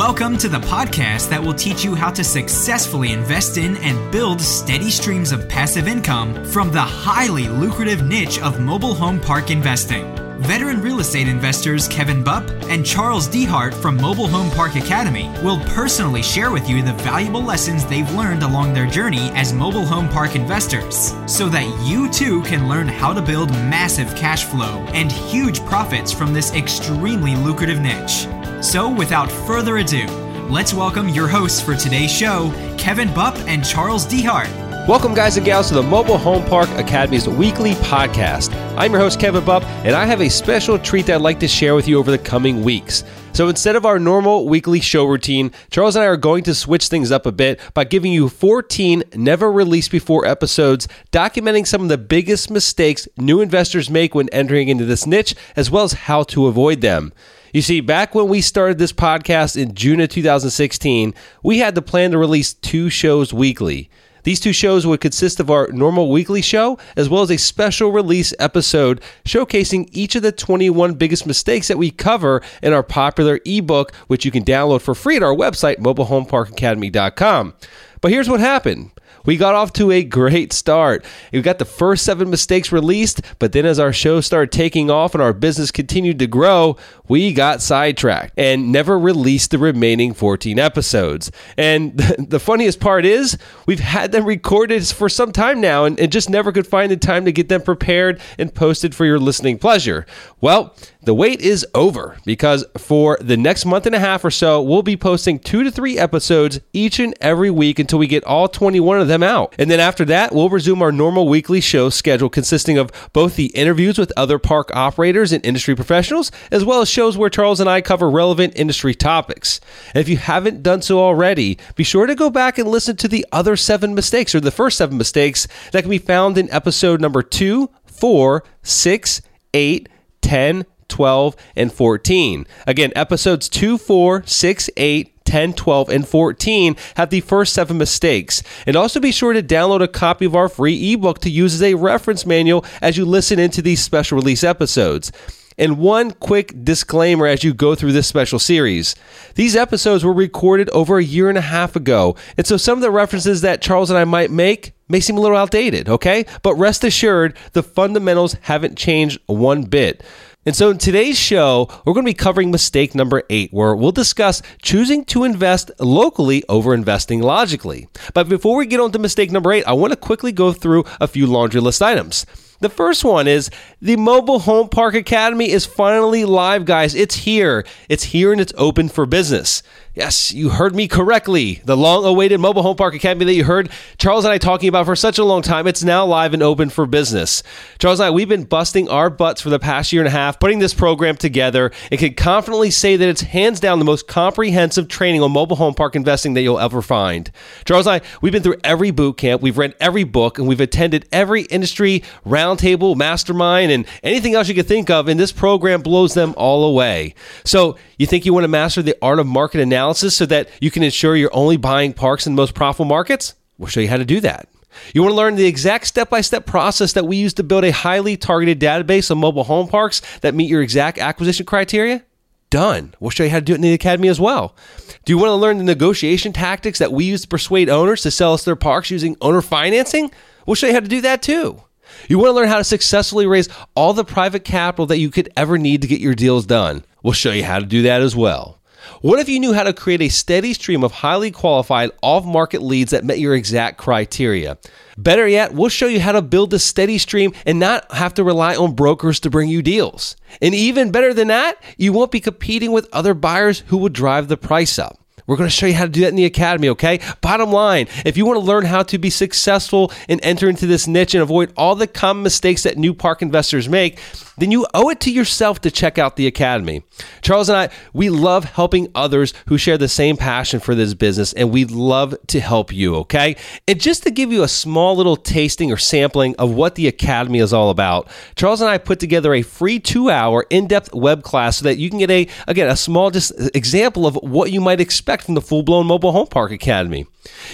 Welcome to the podcast that will teach you how to successfully invest in and build steady streams of passive income from the highly lucrative niche of mobile home park investing. Veteran real estate investors Kevin Bupp and Charles Dehart from Mobile Home Park Academy will personally share with you the valuable lessons they've learned along their journey as mobile home park investors so that you too can learn how to build massive cash flow and huge profits from this extremely lucrative niche. So, without further ado, let's welcome your hosts for today's show, Kevin Bupp and Charles Dehart. Welcome, guys and gals, to the Mobile Home Park Academy's weekly podcast. I'm your host, Kevin Bupp, and I have a special treat that I'd like to share with you over the coming weeks. So instead of our normal weekly show routine, Charles and I are going to switch things up a bit by giving you 14 never released before episodes documenting some of the biggest mistakes new investors make when entering into this niche, as well as how to avoid them. You see, back when we started this podcast in June of 2016, we had the plan to release two shows weekly. These two shows would consist of our normal weekly show as well as a special release episode showcasing each of the 21 biggest mistakes that we cover in our popular ebook, which you can download for free at our website, mobilehomeparkacademy.com. But here's what happened. We got off to a great start. We got the first seven mistakes released, but then as our show started taking off and our business continued to grow, we got sidetracked and never released the remaining 14 episodes. And the funniest part is, we've had them recorded for some time now and, and just never could find the time to get them prepared and posted for your listening pleasure. Well, the wait is over because for the next month and a half or so, we'll be posting two to three episodes each and every week until we get all 21 of them out. And then after that, we'll resume our normal weekly show schedule consisting of both the interviews with other park operators and industry professionals, as well as shows where Charles and I cover relevant industry topics. And if you haven't done so already, be sure to go back and listen to the other seven mistakes or the first seven mistakes that can be found in episode number two, four, six, eight, 10, 12, and 14. Again, episodes 2, 4, 6, 8, 10, 12, and 14 have the first seven mistakes. And also be sure to download a copy of our free ebook to use as a reference manual as you listen into these special release episodes. And one quick disclaimer as you go through this special series. These episodes were recorded over a year and a half ago, and so some of the references that Charles and I might make may seem a little outdated, okay? But rest assured, the fundamentals haven't changed one bit. And so in today's show, we're going to be covering mistake number eight, where we'll discuss choosing to invest locally over investing logically. But before we get on to mistake number eight, I want to quickly go through a few laundry list items. The first one is the Mobile Home Park Academy is finally live, guys. It's here. It's here and it's open for business. Yes, you heard me correctly. The long awaited Mobile Home Park Academy that you heard Charles and I talking about for such a long time, it's now live and open for business. Charles and I, we've been busting our butts for the past year and a half putting this program together and can confidently say that it's hands down the most comprehensive training on mobile home park investing that you'll ever find. Charles and I, we've been through every boot camp, we've read every book, and we've attended every industry roundtable, mastermind, and anything else you could think of, and this program blows them all away. So, you think you want to master the art of market analysis so that you can ensure you're only buying parks in the most profitable markets? We'll show you how to do that. You want to learn the exact step by step process that we use to build a highly targeted database of mobile home parks that meet your exact acquisition criteria? Done. We'll show you how to do it in the academy as well. Do you want to learn the negotiation tactics that we use to persuade owners to sell us their parks using owner financing? We'll show you how to do that too. You want to learn how to successfully raise all the private capital that you could ever need to get your deals done. We'll show you how to do that as well. What if you knew how to create a steady stream of highly qualified off market leads that met your exact criteria? Better yet, we'll show you how to build a steady stream and not have to rely on brokers to bring you deals. And even better than that, you won't be competing with other buyers who will drive the price up. We're going to show you how to do that in the academy, okay? Bottom line, if you want to learn how to be successful and enter into this niche and avoid all the common mistakes that new park investors make, then you owe it to yourself to check out the academy. Charles and I, we love helping others who share the same passion for this business, and we'd love to help you, okay? And just to give you a small little tasting or sampling of what the academy is all about, Charles and I put together a free two hour in depth web class so that you can get a, again, a small just example of what you might expect from the full blown Mobile Home Park Academy.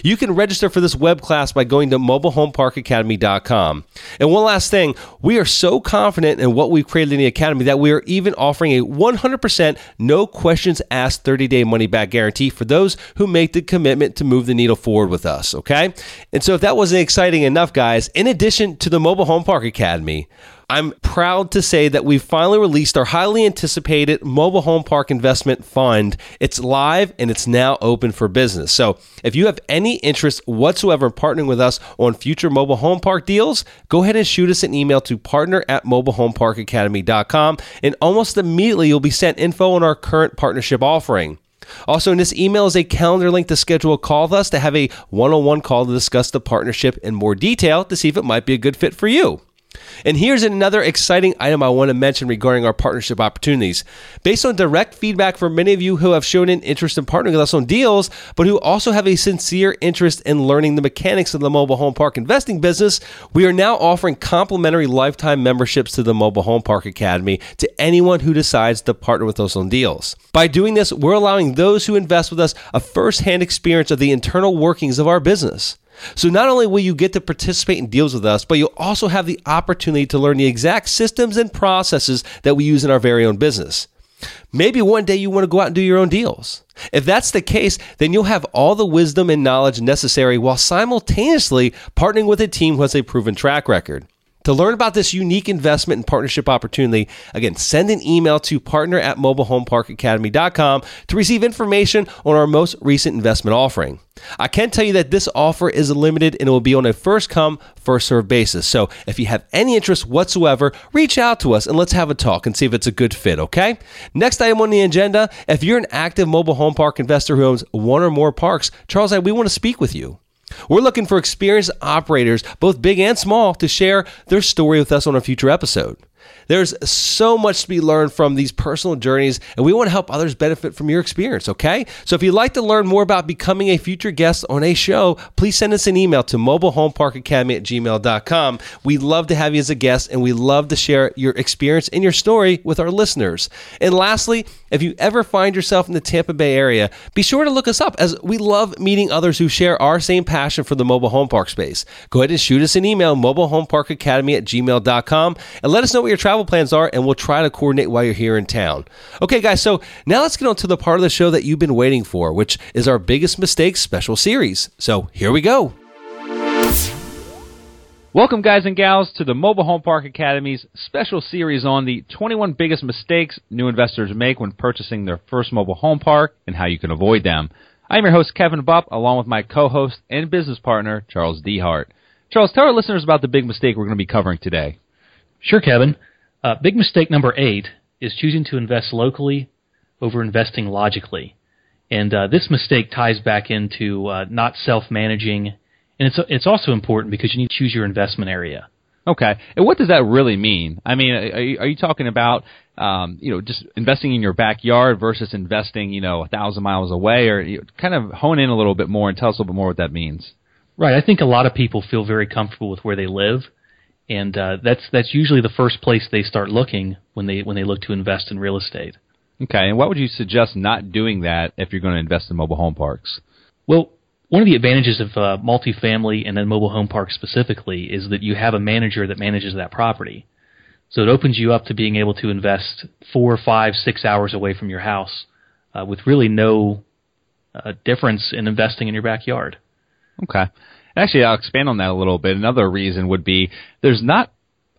You can register for this web class by going to mobilehomeparkacademy.com. And one last thing, we are so confident in what we've created in the Academy that we are even offering a 100% no questions asked 30 day money back guarantee for those who make the commitment to move the needle forward with us, okay? And so if that wasn't exciting enough, guys, in addition to the Mobile Home Park Academy, I'm proud to say that we've finally released our highly anticipated mobile home park investment fund. It's live and it's now open for business. So, if you have any interest whatsoever in partnering with us on future mobile home park deals, go ahead and shoot us an email to partner at mobilehomeparkacademy.com and almost immediately you'll be sent info on our current partnership offering. Also, in this email is a calendar link to schedule a call with us to have a one on one call to discuss the partnership in more detail to see if it might be a good fit for you. And here's another exciting item I want to mention regarding our partnership opportunities. Based on direct feedback from many of you who have shown an interest in partnering with us on deals, but who also have a sincere interest in learning the mechanics of the mobile home park investing business, we are now offering complimentary lifetime memberships to the Mobile Home Park Academy to anyone who decides to partner with us on deals. By doing this, we're allowing those who invest with us a first hand experience of the internal workings of our business. So not only will you get to participate in deals with us, but you'll also have the opportunity to learn the exact systems and processes that we use in our very own business. Maybe one day you want to go out and do your own deals. If that's the case, then you'll have all the wisdom and knowledge necessary while simultaneously partnering with a team who has a proven track record. To learn about this unique investment and partnership opportunity, again, send an email to partner at mobilehomeparkacademy.com to receive information on our most recent investment offering. I can tell you that this offer is limited and it will be on a first come, first served basis. So if you have any interest whatsoever, reach out to us and let's have a talk and see if it's a good fit, okay? Next item on the agenda if you're an active mobile home park investor who owns one or more parks, Charles, I we want to speak with you. We're looking for experienced operators, both big and small, to share their story with us on a future episode. There's so much to be learned from these personal journeys, and we want to help others benefit from your experience, okay? So if you'd like to learn more about becoming a future guest on a show, please send us an email to mobilehomeparkacademy at gmail.com. We'd love to have you as a guest, and we love to share your experience and your story with our listeners. And lastly, if you ever find yourself in the Tampa Bay area, be sure to look us up as we love meeting others who share our same passion for the mobile home park space. Go ahead and shoot us an email, mobilehomeparkacademy at gmail.com, and let us know what your travel plans are, and we'll try to coordinate while you're here in town. Okay, guys, so now let's get on to the part of the show that you've been waiting for, which is our biggest mistakes special series. So here we go. Welcome, guys and gals, to the Mobile Home Park Academy's special series on the 21 biggest mistakes new investors make when purchasing their first mobile home park and how you can avoid them. I'm your host, Kevin Bupp, along with my co host and business partner, Charles Dehart. Charles, tell our listeners about the big mistake we're going to be covering today. Sure, Kevin. Uh, big mistake number eight is choosing to invest locally over investing logically. And uh, this mistake ties back into uh, not self managing and it's it's also important because you need to choose your investment area. Okay, and what does that really mean? I mean, are you, are you talking about um, you know just investing in your backyard versus investing you know a thousand miles away, or you know, kind of hone in a little bit more and tell us a little bit more what that means? Right, I think a lot of people feel very comfortable with where they live, and uh, that's that's usually the first place they start looking when they when they look to invest in real estate. Okay, and what would you suggest not doing that if you're going to invest in mobile home parks? Well, one of the advantages of uh, multifamily and then mobile home parks specifically is that you have a manager that manages that property. So it opens you up to being able to invest four, five, six hours away from your house uh, with really no uh, difference in investing in your backyard. Okay. Actually, I'll expand on that a little bit. Another reason would be there's not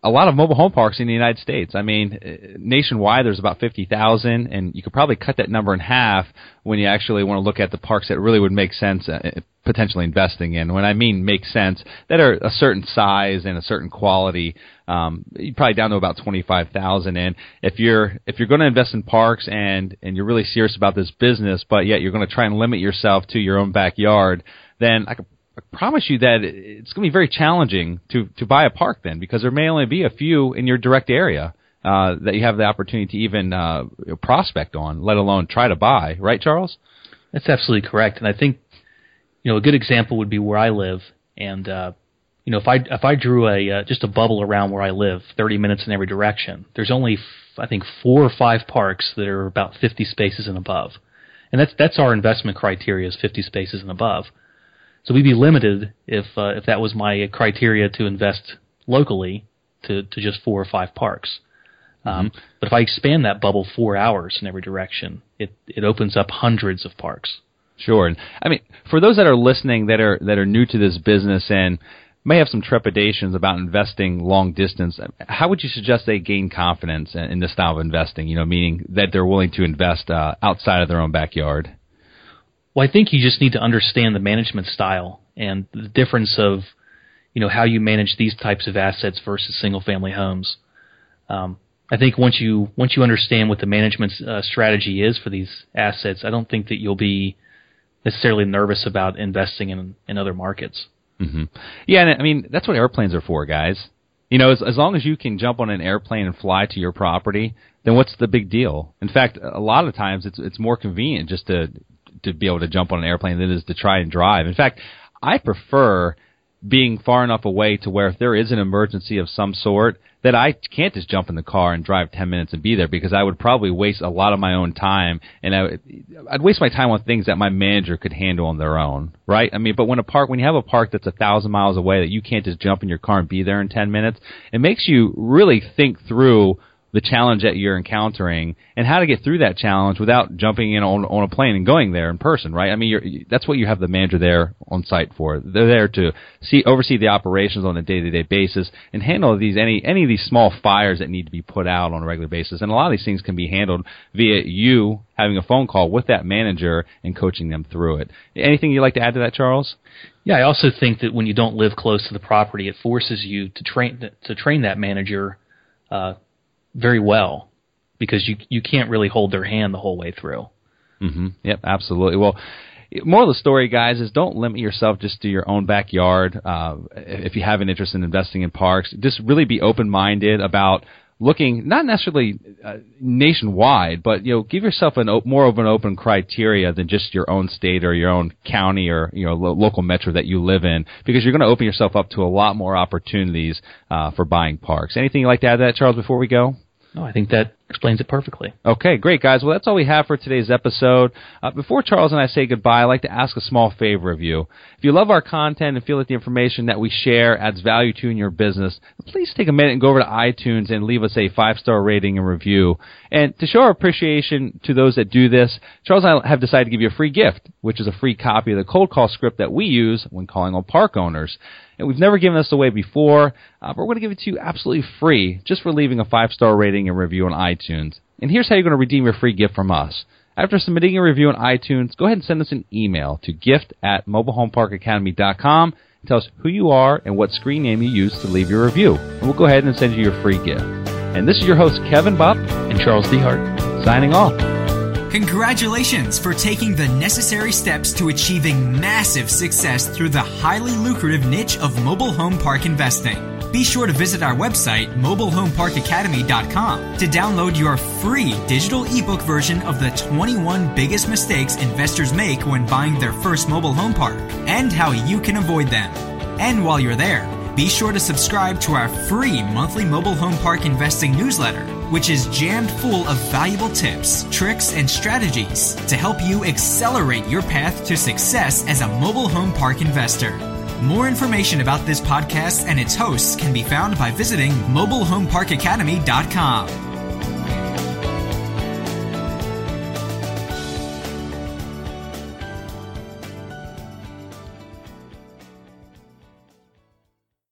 a lot of mobile home parks in the United States. I mean, uh, nationwide there's about 50,000 and you could probably cut that number in half when you actually want to look at the parks that really would make sense uh, uh, potentially investing in. When I mean make sense, that are a certain size and a certain quality, um, probably down to about 25,000 and if you're if you're going to invest in parks and and you're really serious about this business, but yet you're going to try and limit yourself to your own backyard, then I could I promise you that it's going to be very challenging to to buy a park then because there may only be a few in your direct area uh, that you have the opportunity to even uh, prospect on, let alone try to buy. Right, Charles? That's absolutely correct. And I think you know a good example would be where I live, and uh, you know if I if I drew a uh, just a bubble around where I live, 30 minutes in every direction, there's only f- I think four or five parks that are about 50 spaces and above. and that's that's our investment criteria is 50 spaces and above. So we'd be limited if uh, if that was my criteria to invest locally to, to just four or five parks. Um, mm-hmm. But if I expand that bubble four hours in every direction, it it opens up hundreds of parks. Sure, and I mean for those that are listening that are that are new to this business and may have some trepidations about investing long distance, how would you suggest they gain confidence in this style of investing? You know, meaning that they're willing to invest uh, outside of their own backyard. Well, I think you just need to understand the management style and the difference of, you know, how you manage these types of assets versus single family homes. Um, I think once you once you understand what the management uh, strategy is for these assets, I don't think that you'll be necessarily nervous about investing in in other markets. Mm-hmm. Yeah, and I mean that's what airplanes are for, guys. You know, as, as long as you can jump on an airplane and fly to your property, then what's the big deal? In fact, a lot of times it's it's more convenient just to to be able to jump on an airplane than it is to try and drive. In fact, I prefer being far enough away to where if there is an emergency of some sort, that I can't just jump in the car and drive 10 minutes and be there because I would probably waste a lot of my own time and I would, I'd waste my time on things that my manager could handle on their own, right? I mean, but when a park, when you have a park that's a thousand miles away that you can't just jump in your car and be there in 10 minutes, it makes you really think through the challenge that you're encountering and how to get through that challenge without jumping in on, on a plane and going there in person, right? I mean, that's what you have the manager there on site for. They're there to see oversee the operations on a day-to-day basis and handle these any any of these small fires that need to be put out on a regular basis. And a lot of these things can be handled via you having a phone call with that manager and coaching them through it. Anything you'd like to add to that, Charles? Yeah, I also think that when you don't live close to the property, it forces you to train to train that manager uh, very well because you you can't really hold their hand the whole way through. Mm-hmm. Yep, absolutely. Well, more of the story, guys, is don't limit yourself just to your own backyard. Uh, if you have an interest in investing in parks, just really be open minded about looking not necessarily uh, nationwide, but you know, give yourself an op- more of an open criteria than just your own state or your own county or you know lo- local metro that you live in, because you're going to open yourself up to a lot more opportunities uh, for buying parks. Anything you'd like to add to that, Charles, before we go? No, I think that explains it perfectly. Okay, great, guys. Well, that's all we have for today's episode. Uh, before Charles and I say goodbye, I'd like to ask a small favor of you. If you love our content and feel that the information that we share adds value to in your business, please take a minute and go over to iTunes and leave us a five star rating and review. And to show our appreciation to those that do this, Charles and I have decided to give you a free gift, which is a free copy of the cold call script that we use when calling on park owners. And we've never given this away before, uh, but we're going to give it to you absolutely free just for leaving a five star rating and review on iTunes. And here's how you're going to redeem your free gift from us. After submitting a review on iTunes, go ahead and send us an email to gift at mobilehomeparkacademy.com. Tell us who you are and what screen name you use to leave your review. And we'll go ahead and send you your free gift. And this is your host, Kevin Bupp and Charles Dehart, signing off. Congratulations for taking the necessary steps to achieving massive success through the highly lucrative niche of mobile home park investing. Be sure to visit our website, mobilehomeparkacademy.com, to download your free digital ebook version of the 21 biggest mistakes investors make when buying their first mobile home park and how you can avoid them. And while you're there, be sure to subscribe to our free monthly mobile home park investing newsletter, which is jammed full of valuable tips, tricks, and strategies to help you accelerate your path to success as a mobile home park investor. More information about this podcast and its hosts can be found by visiting mobilehomeparkacademy.com.